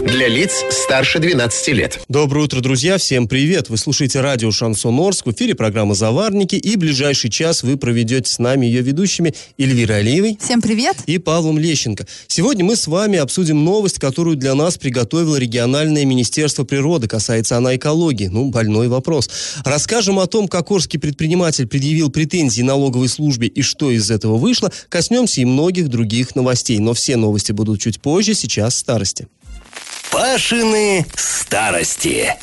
Для лиц старше 12 лет. Доброе утро, друзья. Всем привет. Вы слушаете радио «Шансон Орск». В эфире программа «Заварники». И ближайший час вы проведете с нами ее ведущими Эльвирой Алиевой. Всем привет. И Павлом Лещенко. Сегодня мы с вами обсудим новость, которую для нас приготовило региональное министерство природы. Касается она экологии. Ну, больной вопрос. Расскажем о том, как орский предприниматель предъявил претензии налоговой службе и что из этого вышло. Коснемся и многих других новостей. Но все новости будут чуть позже. Сейчас старости. Пашины старости.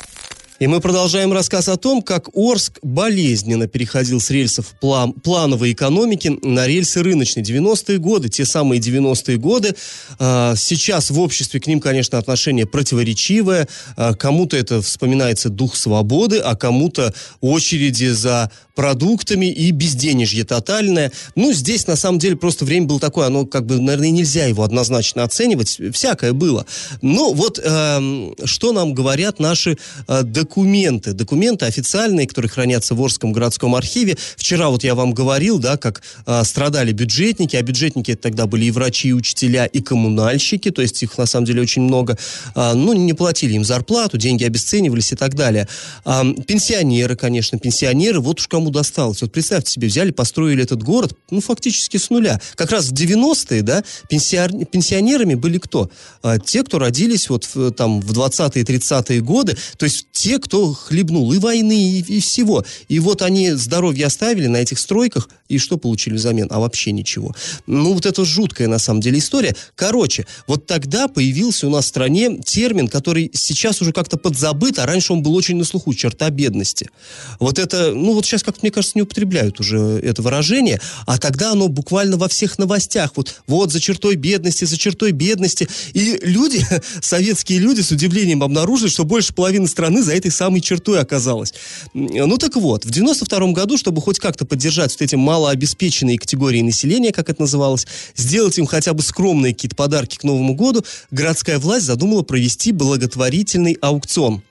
И мы продолжаем рассказ о том, как Орск болезненно переходил с рельсов план, плановой экономики на рельсы рыночной. 90-е годы, те самые 90-е годы. Э, сейчас в обществе к ним, конечно, отношение противоречивое. Э, кому-то это вспоминается дух свободы, а кому-то очереди за продуктами и безденежье тотальное. Ну, здесь, на самом деле, просто время было такое, оно, как бы, наверное, нельзя его однозначно оценивать. Всякое было. Но вот э, что нам говорят наши э, документы. Документы официальные, которые хранятся в Орском городском архиве. Вчера вот я вам говорил, да, как э, страдали бюджетники, а бюджетники это тогда были и врачи, и учителя, и коммунальщики, то есть их, на самом деле, очень много. Э, ну, не платили им зарплату, деньги обесценивались и так далее. Э, пенсионеры, конечно, пенсионеры, вот уж кому досталось. Вот представьте себе, взяли, построили этот город, ну, фактически с нуля. Как раз в 90-е, да, пенсиар... пенсионерами были кто? А, те, кто родились вот в, там в 20-е, 30-е годы, то есть те, кто хлебнул и войны, и, и всего. И вот они здоровье оставили на этих стройках, и что получили взамен? А вообще ничего. Ну, вот это жуткая, на самом деле, история. Короче, вот тогда появился у нас в стране термин, который сейчас уже как-то подзабыт, а раньше он был очень на слуху, черта бедности. Вот это, ну, вот сейчас как мне кажется, не употребляют уже это выражение, а тогда оно буквально во всех новостях, вот, вот за чертой бедности, за чертой бедности. И люди, советские люди с удивлением обнаружили, что больше половины страны за этой самой чертой оказалось. Ну так вот, в 92 году, чтобы хоть как-то поддержать вот эти малообеспеченные категории населения, как это называлось, сделать им хотя бы скромные какие-то подарки к Новому году, городская власть задумала провести благотворительный аукцион.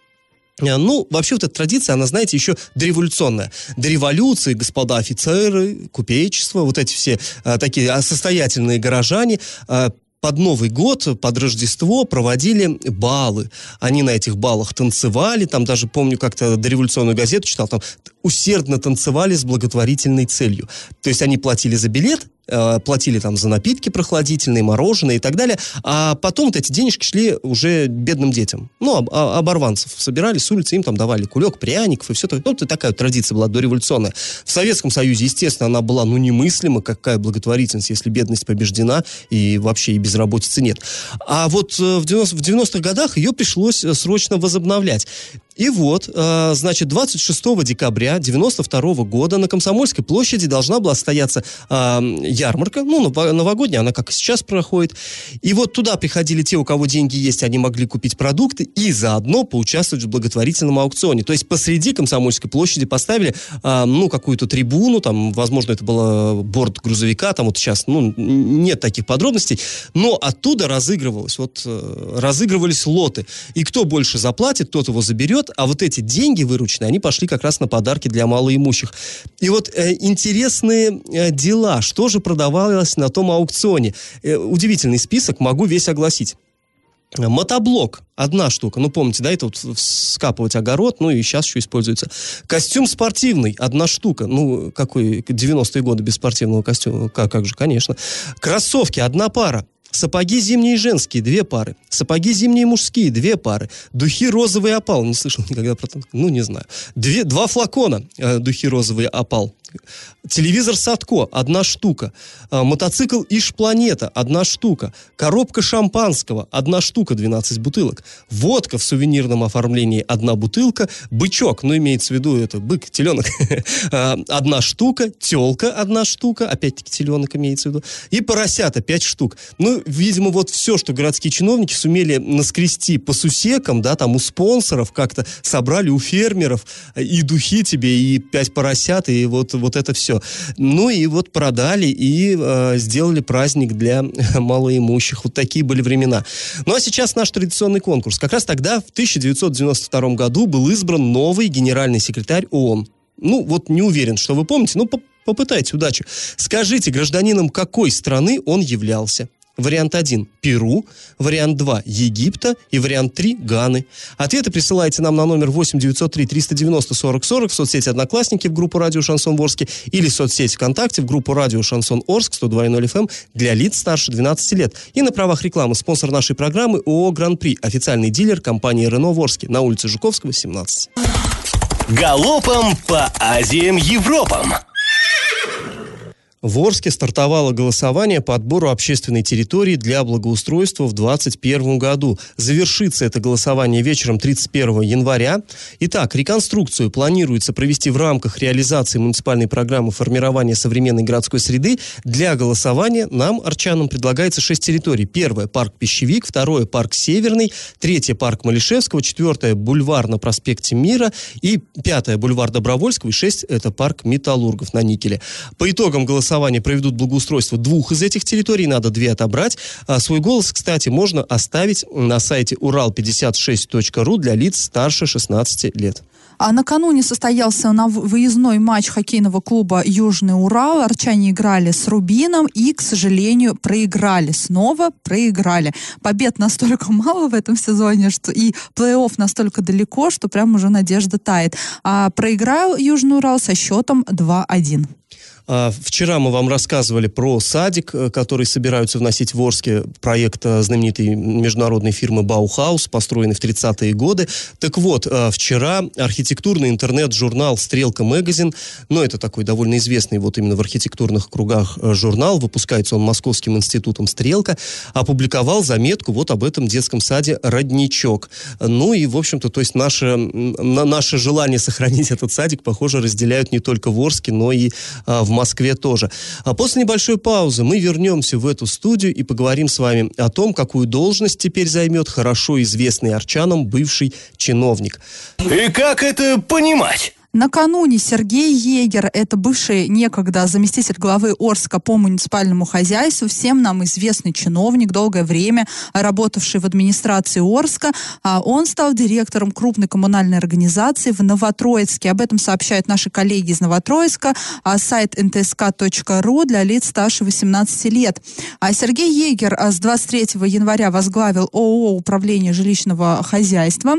Э, ну, вообще вот эта традиция, она, знаете, еще дореволюционная. До революции господа офицеры, купечество, вот эти все а, такие а, состоятельные горожане а, под Новый год, под Рождество проводили балы. Они на этих балах танцевали, там даже помню как-то дореволюционную газету читал, там усердно танцевали с благотворительной целью. То есть они платили за билет, Э, платили там за напитки прохладительные, мороженое и так далее, а потом вот эти денежки шли уже бедным детям. Ну, об, оборванцев собирали с улицы, им там давали кулек, пряников и все это. Ну, это такая традиция была дореволюционная. В Советском Союзе, естественно, она была, ну, немыслима, какая благотворительность, если бедность побеждена и вообще и безработицы нет. А вот э, в 90, в 90-х годах ее пришлось э, срочно возобновлять. И вот, э, значит, 26 декабря 92 года на Комсомольской площади должна была состояться э, ярмарка, ну, новогодняя, она как и сейчас проходит. И вот туда приходили те, у кого деньги есть, они могли купить продукты и заодно поучаствовать в благотворительном аукционе. То есть посреди Комсомольской площади поставили, э, ну, какую-то трибуну, там, возможно, это было борт грузовика, там вот сейчас, ну, нет таких подробностей, но оттуда разыгрывалось, вот, э, разыгрывались лоты. И кто больше заплатит, тот его заберет, а вот эти деньги вырученные, они пошли как раз на подарки для малоимущих. И вот э, интересные э, дела, что же продавалось на том аукционе. Э, удивительный список, могу весь огласить. Мотоблок одна штука, ну помните, да, это вот скапывать огород, ну и сейчас еще используется. Костюм спортивный, одна штука, ну какой 90-е годы без спортивного костюма, как, как же, конечно. Кроссовки, одна пара. Сапоги зимние женские, две пары. Сапоги зимние мужские, две пары. Духи розовый опал. Не слышал никогда про это. Ну, не знаю. Две, два флакона э, духи розовый опал. Телевизор Садко – одна штука. А, мотоцикл Иш Планета – одна штука. Коробка шампанского – одна штука, 12 бутылок. Водка в сувенирном оформлении – одна бутылка. Бычок, ну, имеется в виду это бык, теленок – а, одна штука. Телка – одна штука. Опять-таки теленок имеется в виду. И поросята – пять штук. Ну, Видимо, вот все, что городские чиновники сумели наскрести по сусекам, да, там у спонсоров как-то собрали у фермеров и духи тебе, и пять поросят, и вот, вот это все. Ну и вот продали и э, сделали праздник для малоимущих. Вот такие были времена. Ну а сейчас наш традиционный конкурс. Как раз тогда, в 1992 году, был избран новый генеральный секретарь ООН. Ну, вот не уверен, что вы помните, но попытайте удачи. Скажите гражданином какой страны он являлся? Вариант 1 – Перу, вариант 2 – Египта и вариант 3 – Ганы. Ответы присылайте нам на номер 8 903 390 40 40 в соцсети «Одноклассники» в группу «Радио Шансон Орске» или в соцсети ВКонтакте в группу «Радио Шансон Орск» 102.0 FM эм для лиц старше 12 лет. И на правах рекламы спонсор нашей программы ООО «Гран-при», официальный дилер компании «Рено» в Орске на улице Жуковского, 17. Галопом по Азиям Европам! В Орске стартовало голосование по отбору общественной территории для благоустройства в 2021 году. Завершится это голосование вечером 31 января. Итак, реконструкцию планируется провести в рамках реализации муниципальной программы формирования современной городской среды. Для голосования нам, арчанам, предлагается шесть территорий. Первое – парк Пищевик, второе – парк Северный, третье – парк Малишевского, четвертое – бульвар на проспекте Мира и пятое – бульвар Добровольского и шесть – это парк Металлургов на Никеле. По итогам голосования голосования проведут благоустройство двух из этих территорий, надо две отобрать. А свой голос, кстати, можно оставить на сайте урал56.ру для лиц старше 16 лет. А накануне состоялся на выездной матч хоккейного клуба «Южный Урал». Арчане играли с «Рубином» и, к сожалению, проиграли. Снова проиграли. Побед настолько мало в этом сезоне, что и плей-офф настолько далеко, что прям уже надежда тает. А проиграл «Южный Урал» со счетом 2-1. А, вчера мы вам рассказывали про садик, э, который собираются вносить в Орске, проект э, знаменитой международной фирмы Баухаус, построенный в 30-е годы. Так вот, э, вчера архитектурный интернет-журнал «Стрелка Магазин», ну, это такой довольно известный вот именно в архитектурных кругах журнал, выпускается он Московским институтом «Стрелка», опубликовал заметку вот об этом детском саде «Родничок». Ну и, в общем-то, то есть наше, наше желание сохранить этот садик, похоже, разделяют не только в Орске, но и в Москве тоже. А после небольшой паузы мы вернемся в эту студию и поговорим с вами о том, какую должность теперь займет хорошо известный арчанам бывший чиновник. И как это понимать? Накануне Сергей Егер, это бывший некогда заместитель главы Орска по муниципальному хозяйству, всем нам известный чиновник, долгое время работавший в администрации Орска, а он стал директором крупной коммунальной организации в Новотроицке. Об этом сообщают наши коллеги из Новотроицка, а сайт ntsk.ru для лиц старше 18 лет. А Сергей Егер а, с 23 января возглавил ООО «Управление жилищного хозяйства»,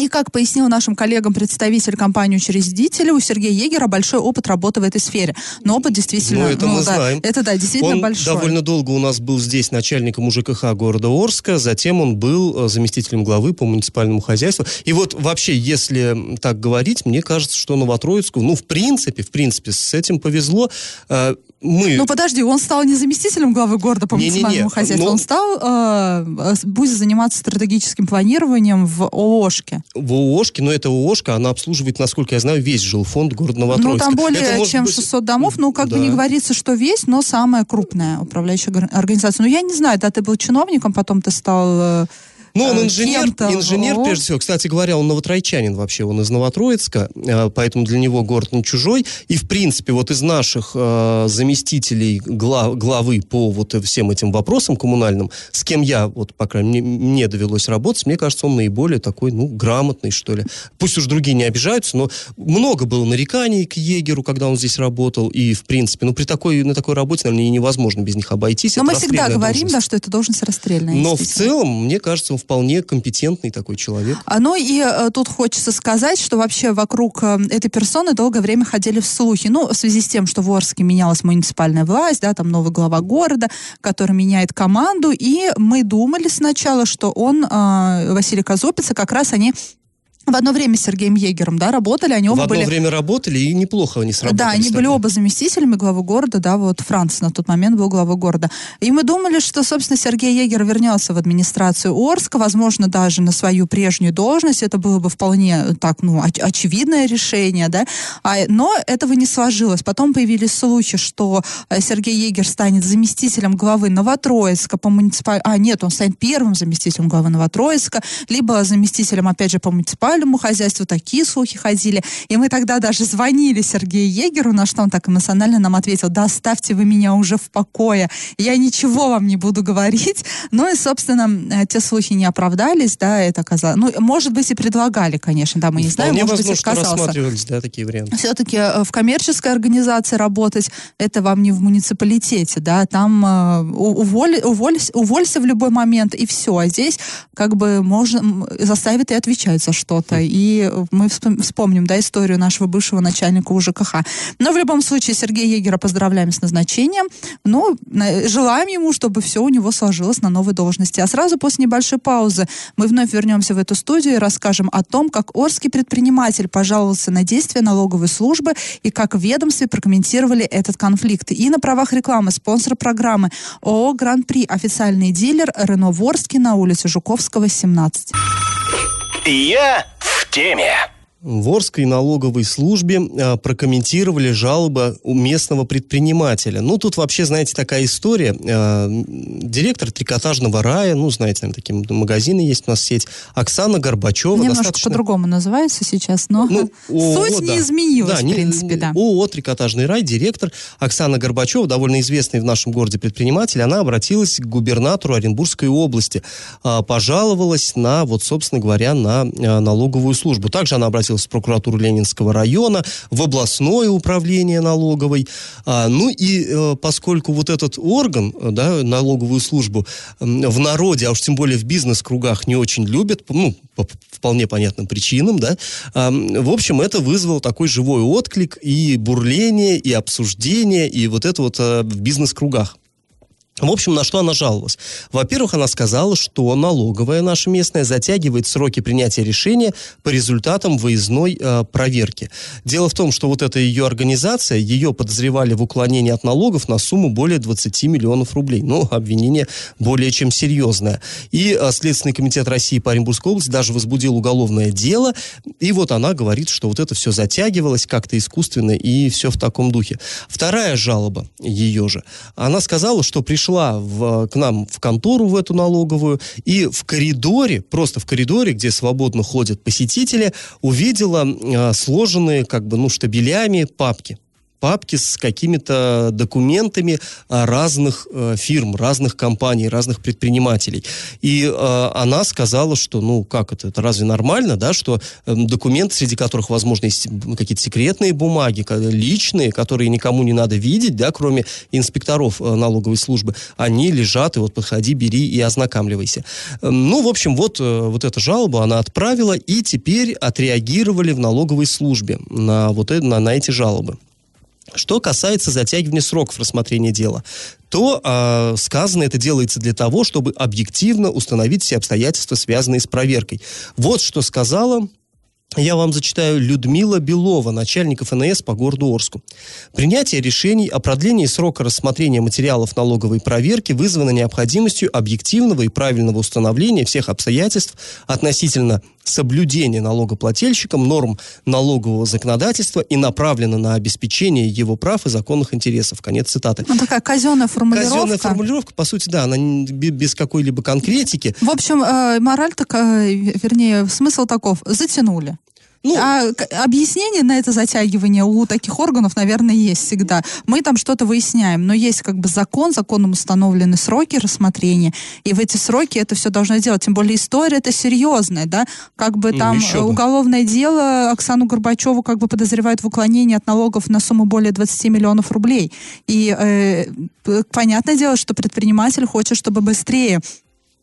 и, как пояснил нашим коллегам представитель компании-учредителя, у Сергея Егера большой опыт работы в этой сфере. Но опыт действительно... Ну, это ну, мы да, знаем. Это, да, действительно он большой. довольно долго у нас был здесь начальником УЖКХ города Орска, затем он был э, заместителем главы по муниципальному хозяйству. И вот вообще, если так говорить, мне кажется, что Новотроицку, ну, в принципе, в принципе, с этим повезло. Э, мы... Ну подожди, он стал не заместителем главы города по муниципальному хозяйству, но... он стал, э, э, будет заниматься стратегическим планированием в ООшке. В ООшке, но эта ООшка, она обслуживает, насколько я знаю, весь жилфонд города Новотроицка. Ну там более чем быть... 600 домов, ну как да. бы не говорится, что весь, но самая крупная управляющая организация. Ну я не знаю, да, ты был чиновником, потом ты стал... Ну, он э, инженер, инженер прежде всего. Кстати говоря, он новотройчанин вообще, он из Новотроицка, э, поэтому для него город не чужой. И, в принципе, вот из наших э, заместителей глав, главы по вот всем этим вопросам коммунальным, с кем я, вот, по крайней мере, мне довелось работать, мне кажется, он наиболее такой, ну, грамотный, что ли. Пусть уж другие не обижаются, но много было нареканий к егеру, когда он здесь работал, и, в принципе, ну, при такой, на такой работе, наверное, невозможно без них обойтись. Но это мы всегда говорим, должность. да, что это должность расстрельная. Но в целом, мне кажется, вполне компетентный такой человек. А, ну и э, тут хочется сказать, что вообще вокруг э, этой персоны долгое время ходили в слухи. Ну, в связи с тем, что в Орске менялась муниципальная власть, да, там новый глава города, который меняет команду, и мы думали сначала, что он, э, Василий Казупица, как раз они в одно время с Сергеем Егером, да, работали, они оба В одно были... время работали, и неплохо они сработали. Да, они были оба заместителями главы города, да, вот Франц на тот момент был главой города. И мы думали, что, собственно, Сергей Егер вернется в администрацию Орска, возможно, даже на свою прежнюю должность. Это было бы вполне так, ну, оч- очевидное решение, да. А, но этого не сложилось. Потом появились слухи, что э, Сергей Егер станет заместителем главы Новотроицка по муниципаль... А, нет, он станет первым заместителем главы Новотроицка, либо заместителем, опять же, по муниципальному хозяйству. Такие слухи ходили. И мы тогда даже звонили Сергею Егеру, на что он так эмоционально нам ответил, да оставьте вы меня уже в покое, я ничего вам не буду говорить. Ну и, собственно, э, те слухи не оправдались, да, это оказалось... Ну, может быть, и предлагали, конечно, да, мы не знаем, Вполне может быть, возможно, что отказался рассматривались, да, такие варианты. все-таки э, в коммерческой организации работать, это вам не в муниципалитете, да, там э, у- уволи- уволься, уволься в любой момент, и все. А здесь как бы можно, м, заставят и отвечать за что-то. И э, мы вспом- вспомним, да, историю нашего бывшего начальника УЖКХ. Но в любом случае Сергея Егера поздравляем с назначением. Ну, желаем ему, чтобы все у него сложилось на новой должности. А сразу после небольшой паузы мы вновь вернемся в эту студию и расскажем о том, как Орский предприниматель пожаловался на действия налоговой службы и как в ведомстве прокомментировали этот конфликт. И на правах рекламы спонсор программы ООО «Гран-при» официальный дилер Рено Ворский на улице Жуковского, 17. Я в теме. В Орской налоговой службе а, прокомментировали жалобы у местного предпринимателя. Ну, тут вообще, знаете, такая история. А, директор трикотажного рая, ну, знаете, там такие магазины есть у нас сеть, Оксана Горбачева. Немножко достаточно- по-другому называется сейчас, но Ну, ООО, суть да. не изменилась, Да, в не- принципе, да. ООО «Трикотажный рай», директор Оксана Горбачева, довольно известный в нашем городе предприниматель, она обратилась к губернатору Оренбургской области, а, пожаловалась на, вот, собственно говоря, на налоговую службу. Также она обратилась в прокуратуру Ленинского района, в областное управление налоговой. А, Ну и э, поскольку вот этот орган, э, да, налоговую службу, в народе, а уж тем более в бизнес-кругах не очень любят, ну, по вполне понятным причинам, да, в общем, это вызвало такой живой отклик и бурление, и обсуждение, и вот это вот э, в бизнес-кругах. В общем, на что она жаловалась? Во-первых, она сказала, что налоговая наша местная затягивает сроки принятия решения по результатам выездной э, проверки. Дело в том, что вот эта ее организация, ее подозревали в уклонении от налогов на сумму более 20 миллионов рублей. Ну, обвинение более чем серьезное. И э, Следственный комитет России по Оренбургской области даже возбудил уголовное дело. И вот она говорит, что вот это все затягивалось как-то искусственно и все в таком духе. Вторая жалоба ее же. Она сказала, что пришла в- к нам в контору в эту налоговую и в коридоре, просто в коридоре, где свободно ходят посетители, увидела э, сложенные как бы, ну, штабелями папки папки с какими-то документами а, разных э, фирм, разных компаний, разных предпринимателей. И э, она сказала, что, ну, как это, это разве нормально, да, что э, документы, среди которых, возможно, есть какие-то секретные бумаги, личные, которые никому не надо видеть, да, кроме инспекторов э, налоговой службы, они лежат, и вот подходи, бери и ознакомливайся. Э, Ну, в общем, вот, э, вот эту жалобу она отправила, и теперь отреагировали в налоговой службе на, вот, э- на, на эти жалобы. Что касается затягивания сроков рассмотрения дела, то а, сказано, это делается для того, чтобы объективно установить все обстоятельства, связанные с проверкой. Вот что сказала я вам зачитаю Людмила Белова, начальник ФНС по городу Орску. Принятие решений о продлении срока рассмотрения материалов налоговой проверки вызвано необходимостью объективного и правильного установления всех обстоятельств относительно соблюдения налогоплательщиком норм налогового законодательства и направлено на обеспечение его прав и законных интересов. Конец цитаты. Ну, такая казенная формулировка. Казенная формулировка, по сути, да, она без какой-либо конкретики. В общем, э, мораль такая, вернее, смысл таков. Затянули. Ну, А объяснение на это затягивание у таких органов, наверное, есть всегда. Мы там что-то выясняем, но есть как бы закон, законом установлены сроки рассмотрения, и в эти сроки это все должно делать. Тем более история это серьезная, да, как бы Ну, там еще э, бы. уголовное дело Оксану Горбачеву как бы подозревают в уклонении от налогов на сумму более 20 миллионов рублей. И э, понятное дело, что предприниматель хочет, чтобы быстрее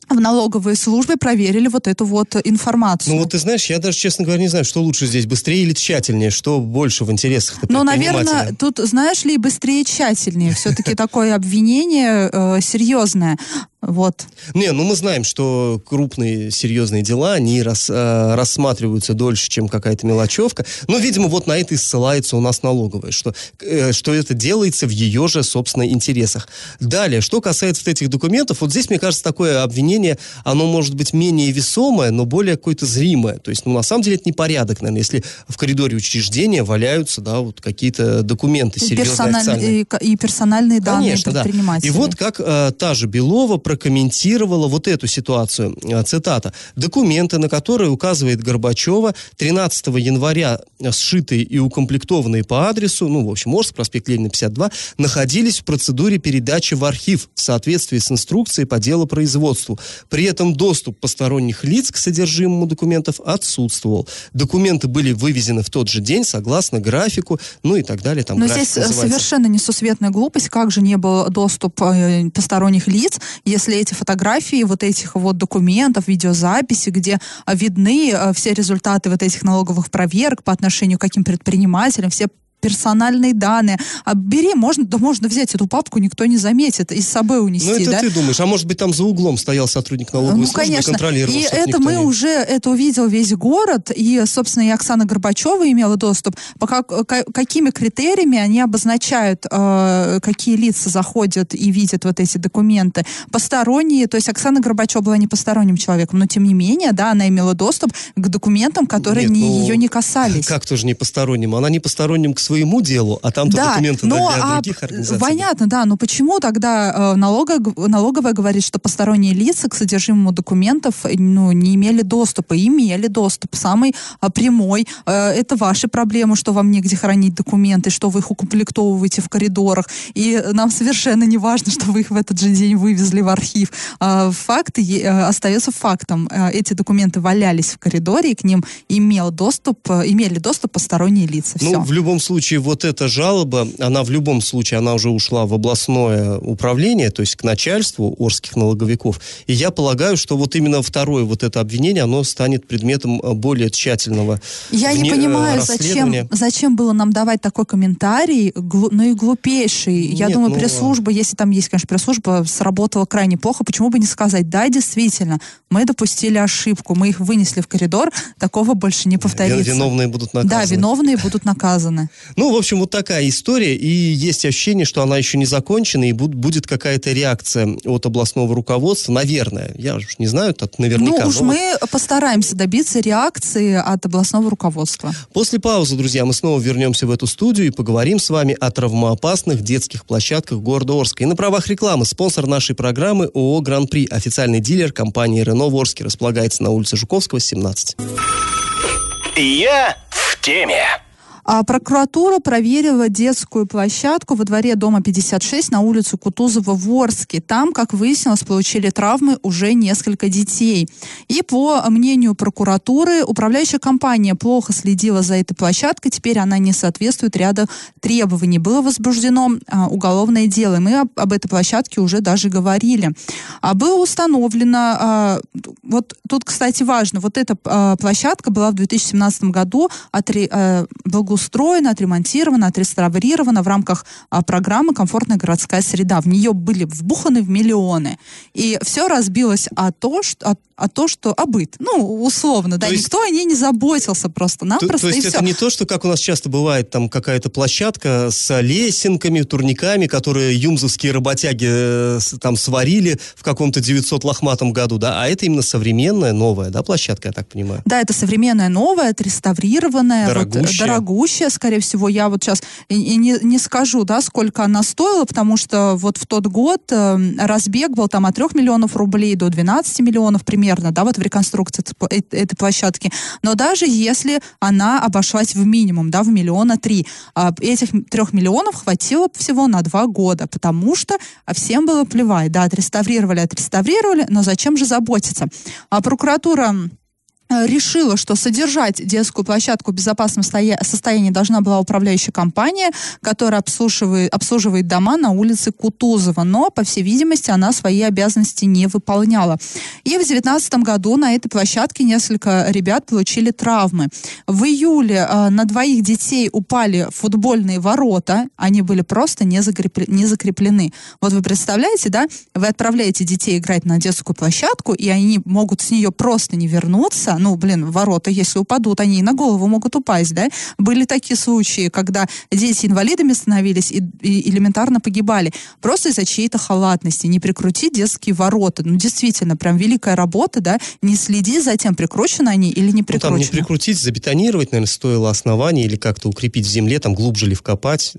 в налоговой службе проверили вот эту вот информацию. Ну вот ты знаешь, я даже, честно говоря, не знаю, что лучше здесь, быстрее или тщательнее, что больше в интересах Ну, наверное, тут, знаешь ли, быстрее, тщательнее. Все-таки такое обвинение э, серьезное. Вот. Не, ну мы знаем, что крупные серьезные дела, они рас, э, рассматриваются дольше, чем какая-то мелочевка. Но, видимо, вот на это и ссылается у нас налоговая, что, э, что это делается в ее же, собственно, интересах. Далее, что касается вот этих документов, вот здесь, мне кажется, такое обвинение, оно может быть менее весомое, но более какое-то зримое. То есть, ну, на самом деле, это непорядок, наверное, если в коридоре учреждения валяются, да, вот какие-то документы серьезные, персональ- официальные. и, и персональные данные Конечно, да. предпринимателей. И вот как э, та же Белова прокомментировала вот эту ситуацию. Э, цитата. «Документы, на которые указывает Горбачева, 13 января э, сшитые и укомплектованные по адресу, ну, в общем, Орск, проспект Ленина, 52, находились в процедуре передачи в архив в соответствии с инструкцией по делопроизводству. При этом доступ посторонних лиц к содержимому документов отсутствовал. Документы были вывезены в тот же день, согласно графику, ну и так далее. Там Но здесь э, называется. совершенно несусветная глупость, как же не был доступ э, посторонних лиц, если эти фотографии вот этих вот документов, видеозаписи, где э, видны э, все результаты вот этих налоговых проверок по отношению к каким предпринимателям, все персональные данные. А бери, можно, да можно взять эту папку, никто не заметит, и с собой унести, Ну, это да? ты думаешь. А может быть, там за углом стоял сотрудник налоговой Ну, службы конечно. и контролировал, И это мы не- уже, это увидел весь город, и, собственно, и Оксана Горбачева имела доступ. По как, ка- какими критериями они обозначают, э, какие лица заходят и видят вот эти документы? Посторонние, то есть Оксана Горбачева была не посторонним человеком, но тем не менее, да, она имела доступ к документам, которые Нет, не, ну, ее не касались. Как тоже не посторонним? Она не посторонним к своему делу, а там-то да, документы но, для а, других организаций. Понятно, да, но почему тогда э, налога, налоговая говорит, что посторонние лица к содержимому документов э, ну, не имели доступа? Имели доступ, самый а, прямой. Э, это ваши проблемы, что вам негде хранить документы, что вы их укомплектовываете в коридорах. И нам совершенно не важно, что вы их в этот же день вывезли в архив. А, Факт остается фактом. Эти документы валялись в коридоре, и к ним имел доступ, имели доступ посторонние лица. Ну, Все. в любом случае, вот эта жалоба, она в любом случае, она уже ушла в областное управление, то есть к начальству Орских налоговиков. И я полагаю, что вот именно второе вот это обвинение, оно станет предметом э, более тщательного Я не вне- э, понимаю, зачем, зачем было нам давать такой комментарий, глу- наиглупейший. Я Нет, думаю, ну, пресс-служба, если там есть, конечно, пресс-служба, сработала крайне плохо. Почему бы не сказать, да, действительно, мы допустили ошибку, мы их вынесли в коридор, такого больше не повторится. Виновные будут наказаны. Да, виновные будут наказаны. Ну, в общем, вот такая история, и есть ощущение, что она еще не закончена, и буд- будет какая-то реакция от областного руководства, наверное. Я уж не знаю, это наверняка. ну, уж но мы постараемся добиться реакции от областного руководства. После паузы, друзья, мы снова вернемся в эту студию и поговорим с вами о травмоопасных детских площадках города Орска. И на правах рекламы спонсор нашей программы ООО «Гран-при», официальный дилер компании «Рено» в Орске, располагается на улице Жуковского, 17. Я в теме. А прокуратура проверила детскую площадку во дворе дома 56 на улице Кутузова в Орске. Там, как выяснилось, получили травмы уже несколько детей. И по мнению прокуратуры, управляющая компания плохо следила за этой площадкой. Теперь она не соответствует ряду требований. Было возбуждено а, уголовное дело. Мы об, об этой площадке уже даже говорили. А было установлено, а, вот тут, кстати, важно, вот эта а, площадка была в 2017 году отре, а, благоустроена, отремонтирована, отреставрирована в рамках а, программы «Комфортная городская среда». В нее были вбуханы в миллионы. И все разбилось о то, что, о, о то, что о быт. Ну, условно, да, есть- никто о ней не заботился То, просто-напросто, то есть и это все. не то, что, как у нас часто бывает, там какая-то площадка с лесенками, турниками, которые юмзовские работяги э, там сварили в каком-то 900 лохматом году, да, а это именно современная, новая, да, площадка, я так понимаю. Да, это современная, новая, отреставрированная, вот, э, Дорогущая. Дорогущая, скорее всего. Я вот сейчас и, не, не скажу, да, сколько она стоила, потому что вот в тот год э, разбег был там от 3 миллионов рублей до 12 миллионов примерно, да, вот в реконструкции эт- эт- этой площадки. Но даже если она обошлась в минимум, да, в миллиона три, а, этих трех миллионов хватило всего на два года, потому что всем было плевать, да, отреставрировали, отреставрировали, но зачем же заботиться? А прокуратура Э, решила, что содержать детскую площадку в безопасном состоянии должна была управляющая компания, которая обслуживает, обслуживает дома на улице Кутузова, но, по всей видимости, она свои обязанности не выполняла. И в 2019 году на этой площадке несколько ребят получили травмы. В июле э, на двоих детей упали футбольные ворота, они были просто не, закрепли, не закреплены. Вот вы представляете, да, вы отправляете детей играть на детскую площадку, и они могут с нее просто не вернуться, ну, блин, ворота, если упадут, они и на голову могут упасть, да? Были такие случаи, когда дети инвалидами становились и, и элементарно погибали. Просто из-за чьей-то халатности. Не прикрутить детские ворота. Ну, действительно, прям великая работа, да? Не следи за тем, прикручены они или не прикручены. Ну, там не прикрутить, забетонировать, наверное, стоило основание или как-то укрепить в земле, там глубже ли вкопать.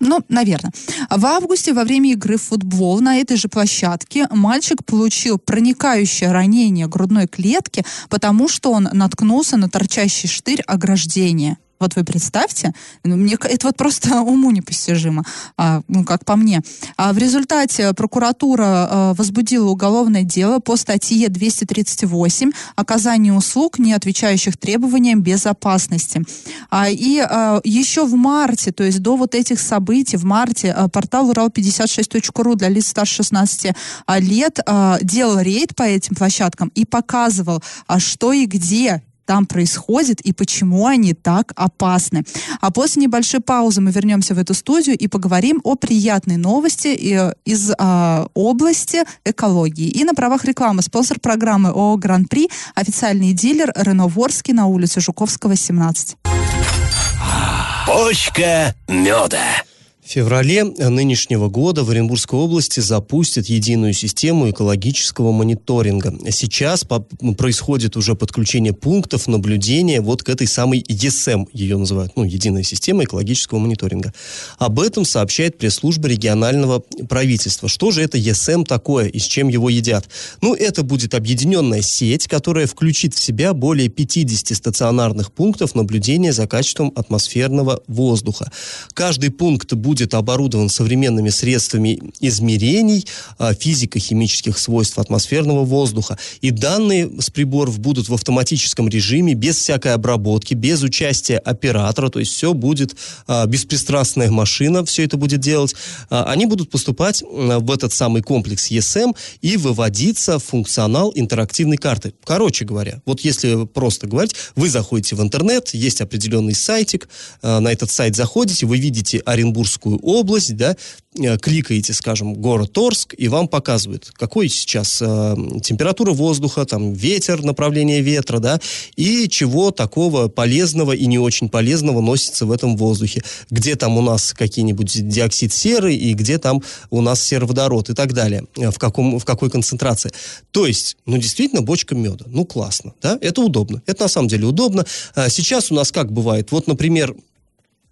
Ну, наверное. В августе во время игры в футбол на этой же площадке мальчик получил проникающее ранение грудной клетки, потому что он наткнулся на торчащий штырь ограждения. Вот вы представьте, ну, мне это вот просто уму непостижимо, а, ну, как по мне. А в результате прокуратура а, возбудила уголовное дело по статье 238 «Оказание услуг, не отвечающих требованиям безопасности». А, и а, еще в марте, то есть до вот этих событий, в марте а, портал Урал56.ру для лиц старше 16 а, лет а, делал рейд по этим площадкам и показывал, а, что и где там происходит и почему они так опасны. А после небольшой паузы мы вернемся в эту студию и поговорим о приятной новости из э, области экологии. И на правах рекламы спонсор программы ООО «Гран-при» официальный дилер «Рено Ворский» на улице Жуковского, 17. Почка меда. В феврале нынешнего года в Оренбургской области запустят единую систему экологического мониторинга. Сейчас происходит уже подключение пунктов наблюдения вот к этой самой ЕСМ, ее называют, ну, единая система экологического мониторинга. Об этом сообщает пресс-служба регионального правительства. Что же это ЕСМ такое и с чем его едят? Ну, это будет объединенная сеть, которая включит в себя более 50 стационарных пунктов наблюдения за качеством атмосферного воздуха. Каждый пункт будет будет оборудован современными средствами измерений а, физико-химических свойств атмосферного воздуха. И данные с приборов будут в автоматическом режиме, без всякой обработки, без участия оператора, то есть все будет а, беспристрастная машина, все это будет делать. А, они будут поступать в этот самый комплекс ESM и выводиться в функционал интерактивной карты. Короче говоря, вот если просто говорить, вы заходите в интернет, есть определенный сайтик, на этот сайт заходите, вы видите Оренбургскую Оренбургскую область, да, э, кликаете, скажем, город Торск, и вам показывают, какой сейчас э, температура воздуха, там, ветер, направление ветра, да, и чего такого полезного и не очень полезного носится в этом воздухе. Где там у нас какие-нибудь диоксид серы, и где там у нас сероводород и так далее, э, в, каком, в какой концентрации. То есть, ну, действительно, бочка меда. Ну, классно, да, это удобно. Это на самом деле удобно. А сейчас у нас как бывает? Вот, например,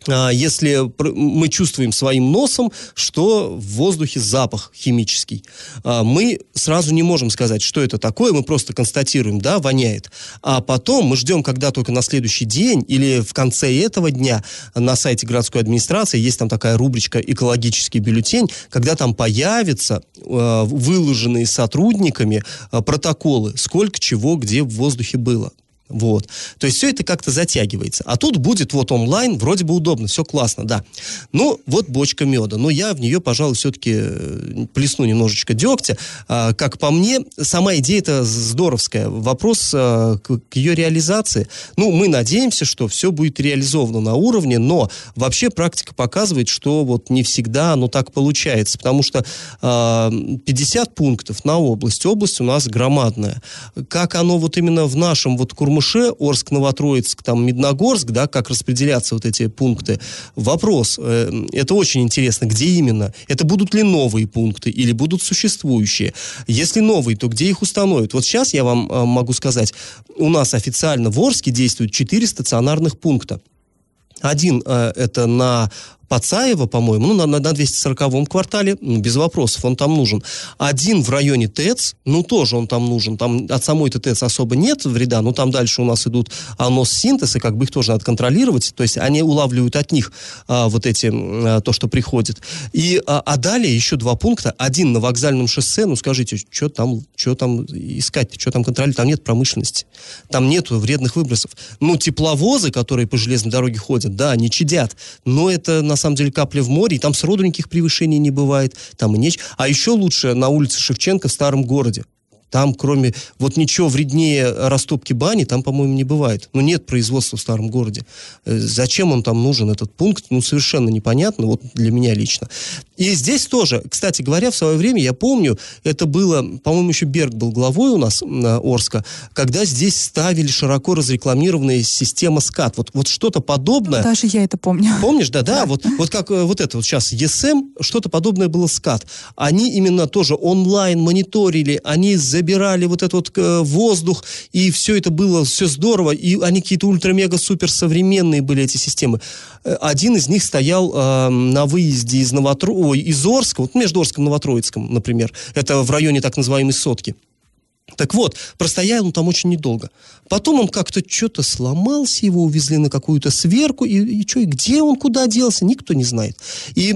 если мы чувствуем своим носом, что в воздухе запах химический. А, мы сразу не можем сказать, что это такое, мы просто констатируем, да, воняет. А потом мы ждем, когда только на следующий день или в конце этого дня на сайте городской администрации есть там такая рубричка «Экологический бюллетень», когда там появятся а, выложенные сотрудниками протоколы, сколько чего где в воздухе было. Вот. То есть все это как-то затягивается. А тут будет вот онлайн, вроде бы удобно, все классно, да. Ну, вот бочка меда. Но я в нее, пожалуй, все-таки э, плесну немножечко дегтя. А, как по мне, сама идея это здоровская. Вопрос а, к, к ее реализации. Ну, мы надеемся, что все будет реализовано на уровне, но вообще практика показывает, что вот не всегда оно так получается. Потому что а, 50 пунктов на область. Область у нас громадная. Как оно вот именно в нашем вот Курмане Курмыше, Орск, Новотроицк, там, Медногорск, да, как распределяться вот эти пункты. Вопрос, э, это очень интересно, где именно? Это будут ли новые пункты или будут существующие? Если новые, то где их установят? Вот сейчас я вам э, могу сказать, у нас официально в Орске действуют 4 стационарных пункта. Один э, это на Пацаева, по-моему, ну, на, на 240-м квартале, ну, без вопросов, он там нужен. Один в районе ТЭЦ, ну, тоже он там нужен. Там от самой ТЭЦ особо нет вреда, но там дальше у нас идут анос синтез, и как бы их тоже надо контролировать. То есть они улавливают от них а, вот эти, а, то, что приходит. И, а, а далее еще два пункта. Один на вокзальном шоссе, ну, скажите, что там, что там искать, что там контролировать? Там нет промышленности, там нету вредных выбросов. Ну, тепловозы, которые по железной дороге ходят, да, они чадят, но это на на самом деле капля в море, и там сроду никаких превышений не бывает, там и нечего. А еще лучше на улице Шевченко в старом городе. Там, кроме, вот ничего вреднее растопки бани, там, по-моему, не бывает. Но нет производства в старом городе. Э, зачем он там нужен, этот пункт, ну, совершенно непонятно, вот для меня лично. И здесь тоже, кстати говоря, в свое время, я помню, это было, по-моему, еще Берг был главой у нас на Орска, когда здесь ставили широко разрекламированная система СКАТ. Вот, вот что-то подобное. Даже я это помню. Помнишь, да, да, вот, вот как э, вот это вот сейчас ЕСМ, что-то подобное было СКАТ. Они именно тоже онлайн мониторили, они забирали вот этот вот э, воздух, и все это было, все здорово, и они какие-то ультра-мега-супер современные были, эти системы. Э, один из них стоял э, на выезде из, Новотро... Ой, из Орска, вот между Орском и Новотроицком, например. Это в районе так называемой Сотки. Так вот, простоял он там очень недолго. Потом он как-то что-то сломался, его увезли на какую-то сверку, и, и что, и где он, куда делся, никто не знает. И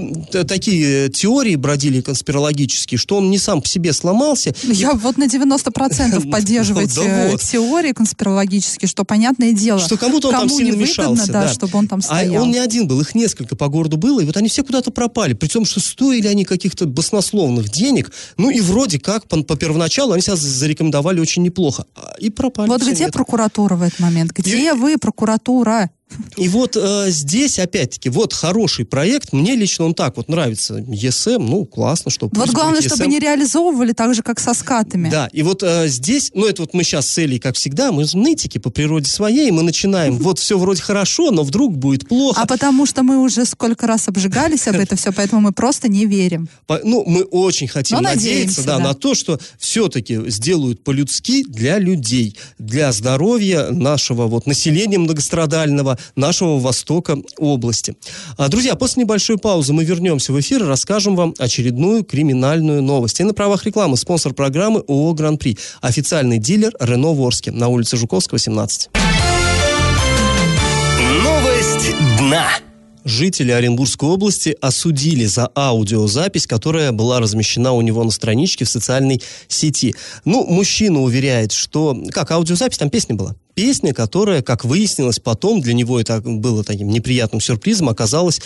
такие теории бродили конспирологические, что он не сам по себе сломался. Я и... вот на 90% поддерживать да теории конспирологические, что понятное дело, что кому-то он кому там сильно мешался. Да, да, чтобы он там а стоял. А он не один был, их несколько по городу было, и вот они все куда-то пропали. При том, что стоили они каких-то баснословных денег, ну и вроде как по, по первоначалу они себя зарекомендовали очень неплохо. А, и пропали. Вот где нет прокуратура в этот момент? Где и... вы, прокуратура? И вот э, здесь, опять-таки, вот хороший проект. Мне лично он так вот нравится. ЕСМ, ну, классно, что... Вот главное, чтобы не реализовывали так же, как со скатами. Да, и вот э, здесь, ну, это вот мы сейчас с Элей, как всегда, мы нытики по природе своей, мы начинаем, вот все вроде хорошо, но вдруг будет плохо. А потому что мы уже сколько раз обжигались об это все, поэтому мы просто не верим. Ну, мы очень хотим надеяться, да, на то, что все-таки сделают по-людски для людей, для здоровья нашего вот населения многострадального, нашего востока области. А, друзья, после небольшой паузы мы вернемся в эфир и расскажем вам очередную криминальную новость. И на правах рекламы спонсор программы ООО «Гран-при», официальный дилер «Рено Ворске» на улице Жуковского, 17. Новость дна. Жители Оренбургской области осудили за аудиозапись, которая была размещена у него на страничке в социальной сети. Ну, мужчина уверяет, что... Как, аудиозапись, там песня была? Песня, которая, как выяснилось потом, для него это было таким неприятным сюрпризом, оказалась,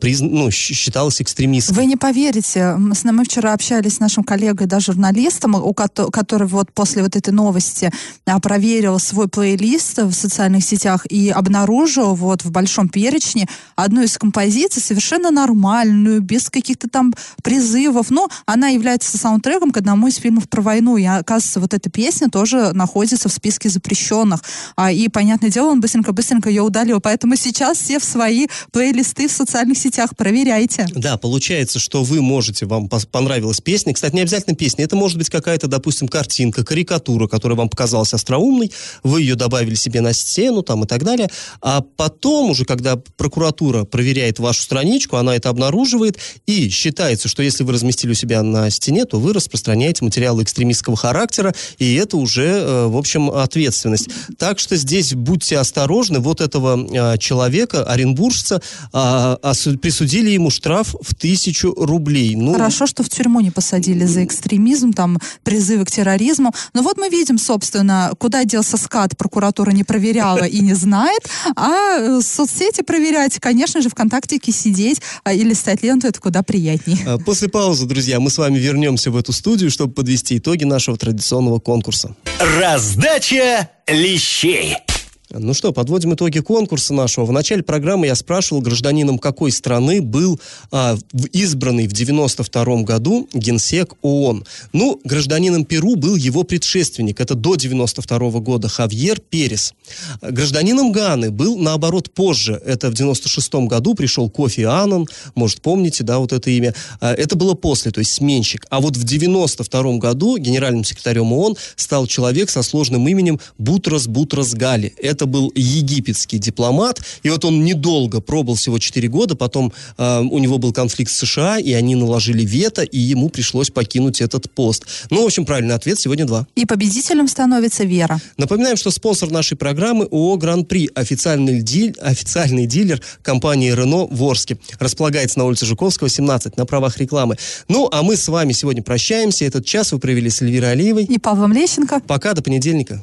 приз... ну, считалась экстремистской. Вы не поверите, мы, с нами вчера общались с нашим коллегой, да, журналистом, у ко- который вот после вот этой новости а, проверил свой плейлист в социальных сетях и обнаружил вот в большом перечне одну из композиций совершенно нормальную, без каких-то там призывов, но она является саундтреком к одному из фильмов про войну, и оказывается, вот эта песня тоже находится в списке запрещенных. А, и, понятное дело, он быстренько-быстренько ее удалил. Поэтому сейчас все в свои плейлисты в социальных сетях проверяйте. Да, получается, что вы можете, вам понравилась песня. Кстати, не обязательно песня. Это может быть какая-то, допустим, картинка, карикатура, которая вам показалась остроумной. Вы ее добавили себе на стену там и так далее. А потом уже, когда прокуратура проверяет вашу страничку, она это обнаруживает и считается, что если вы разместили у себя на стене, то вы распространяете материалы экстремистского характера, и это уже, э, в общем, ответственность. Так что здесь будьте осторожны. Вот этого э, человека, оренбуржца, э, присудили ему штраф в тысячу рублей. Ну, Хорошо, что в тюрьму не посадили за экстремизм, там, призывы к терроризму. Но вот мы видим, собственно, куда делся скат, прокуратура не проверяла и не знает, а э, соцсети проверять, конечно же, ВКонтактике сидеть а, или листать ленту, это куда приятнее. После паузы, друзья, мы с вами вернемся в эту студию, чтобы подвести итоги нашего традиционного конкурса. Раздача лещей. shit. Ну что, подводим итоги конкурса нашего. В начале программы я спрашивал гражданином какой страны был а, избранный в 92 году генсек ООН. Ну, гражданином Перу был его предшественник. Это до 92 года Хавьер Перес. Гражданином Ганы был, наоборот, позже. Это в 96 году пришел Кофи Аннан. Может, помните, да, вот это имя. А, это было после, то есть сменщик. А вот в 92 году генеральным секретарем ООН стал человек со сложным именем Бутрас Бутрас Гали. Это Это был египетский дипломат. И вот он недолго пробыл, всего 4 года. Потом э, у него был конфликт с США, и они наложили вето, и ему пришлось покинуть этот пост. Ну, в общем, правильный ответ сегодня два. И победителем становится Вера. Напоминаем, что спонсор нашей программы ООО «Гран-при», официальный, диль, официальный дилер компании «Рено» в Орске. Располагается на улице Жуковского, 17, на правах рекламы. Ну, а мы с вами сегодня прощаемся. Этот час вы провели с Эльвирой Алиевой. И Павлом Лещенко. Пока, до понедельника.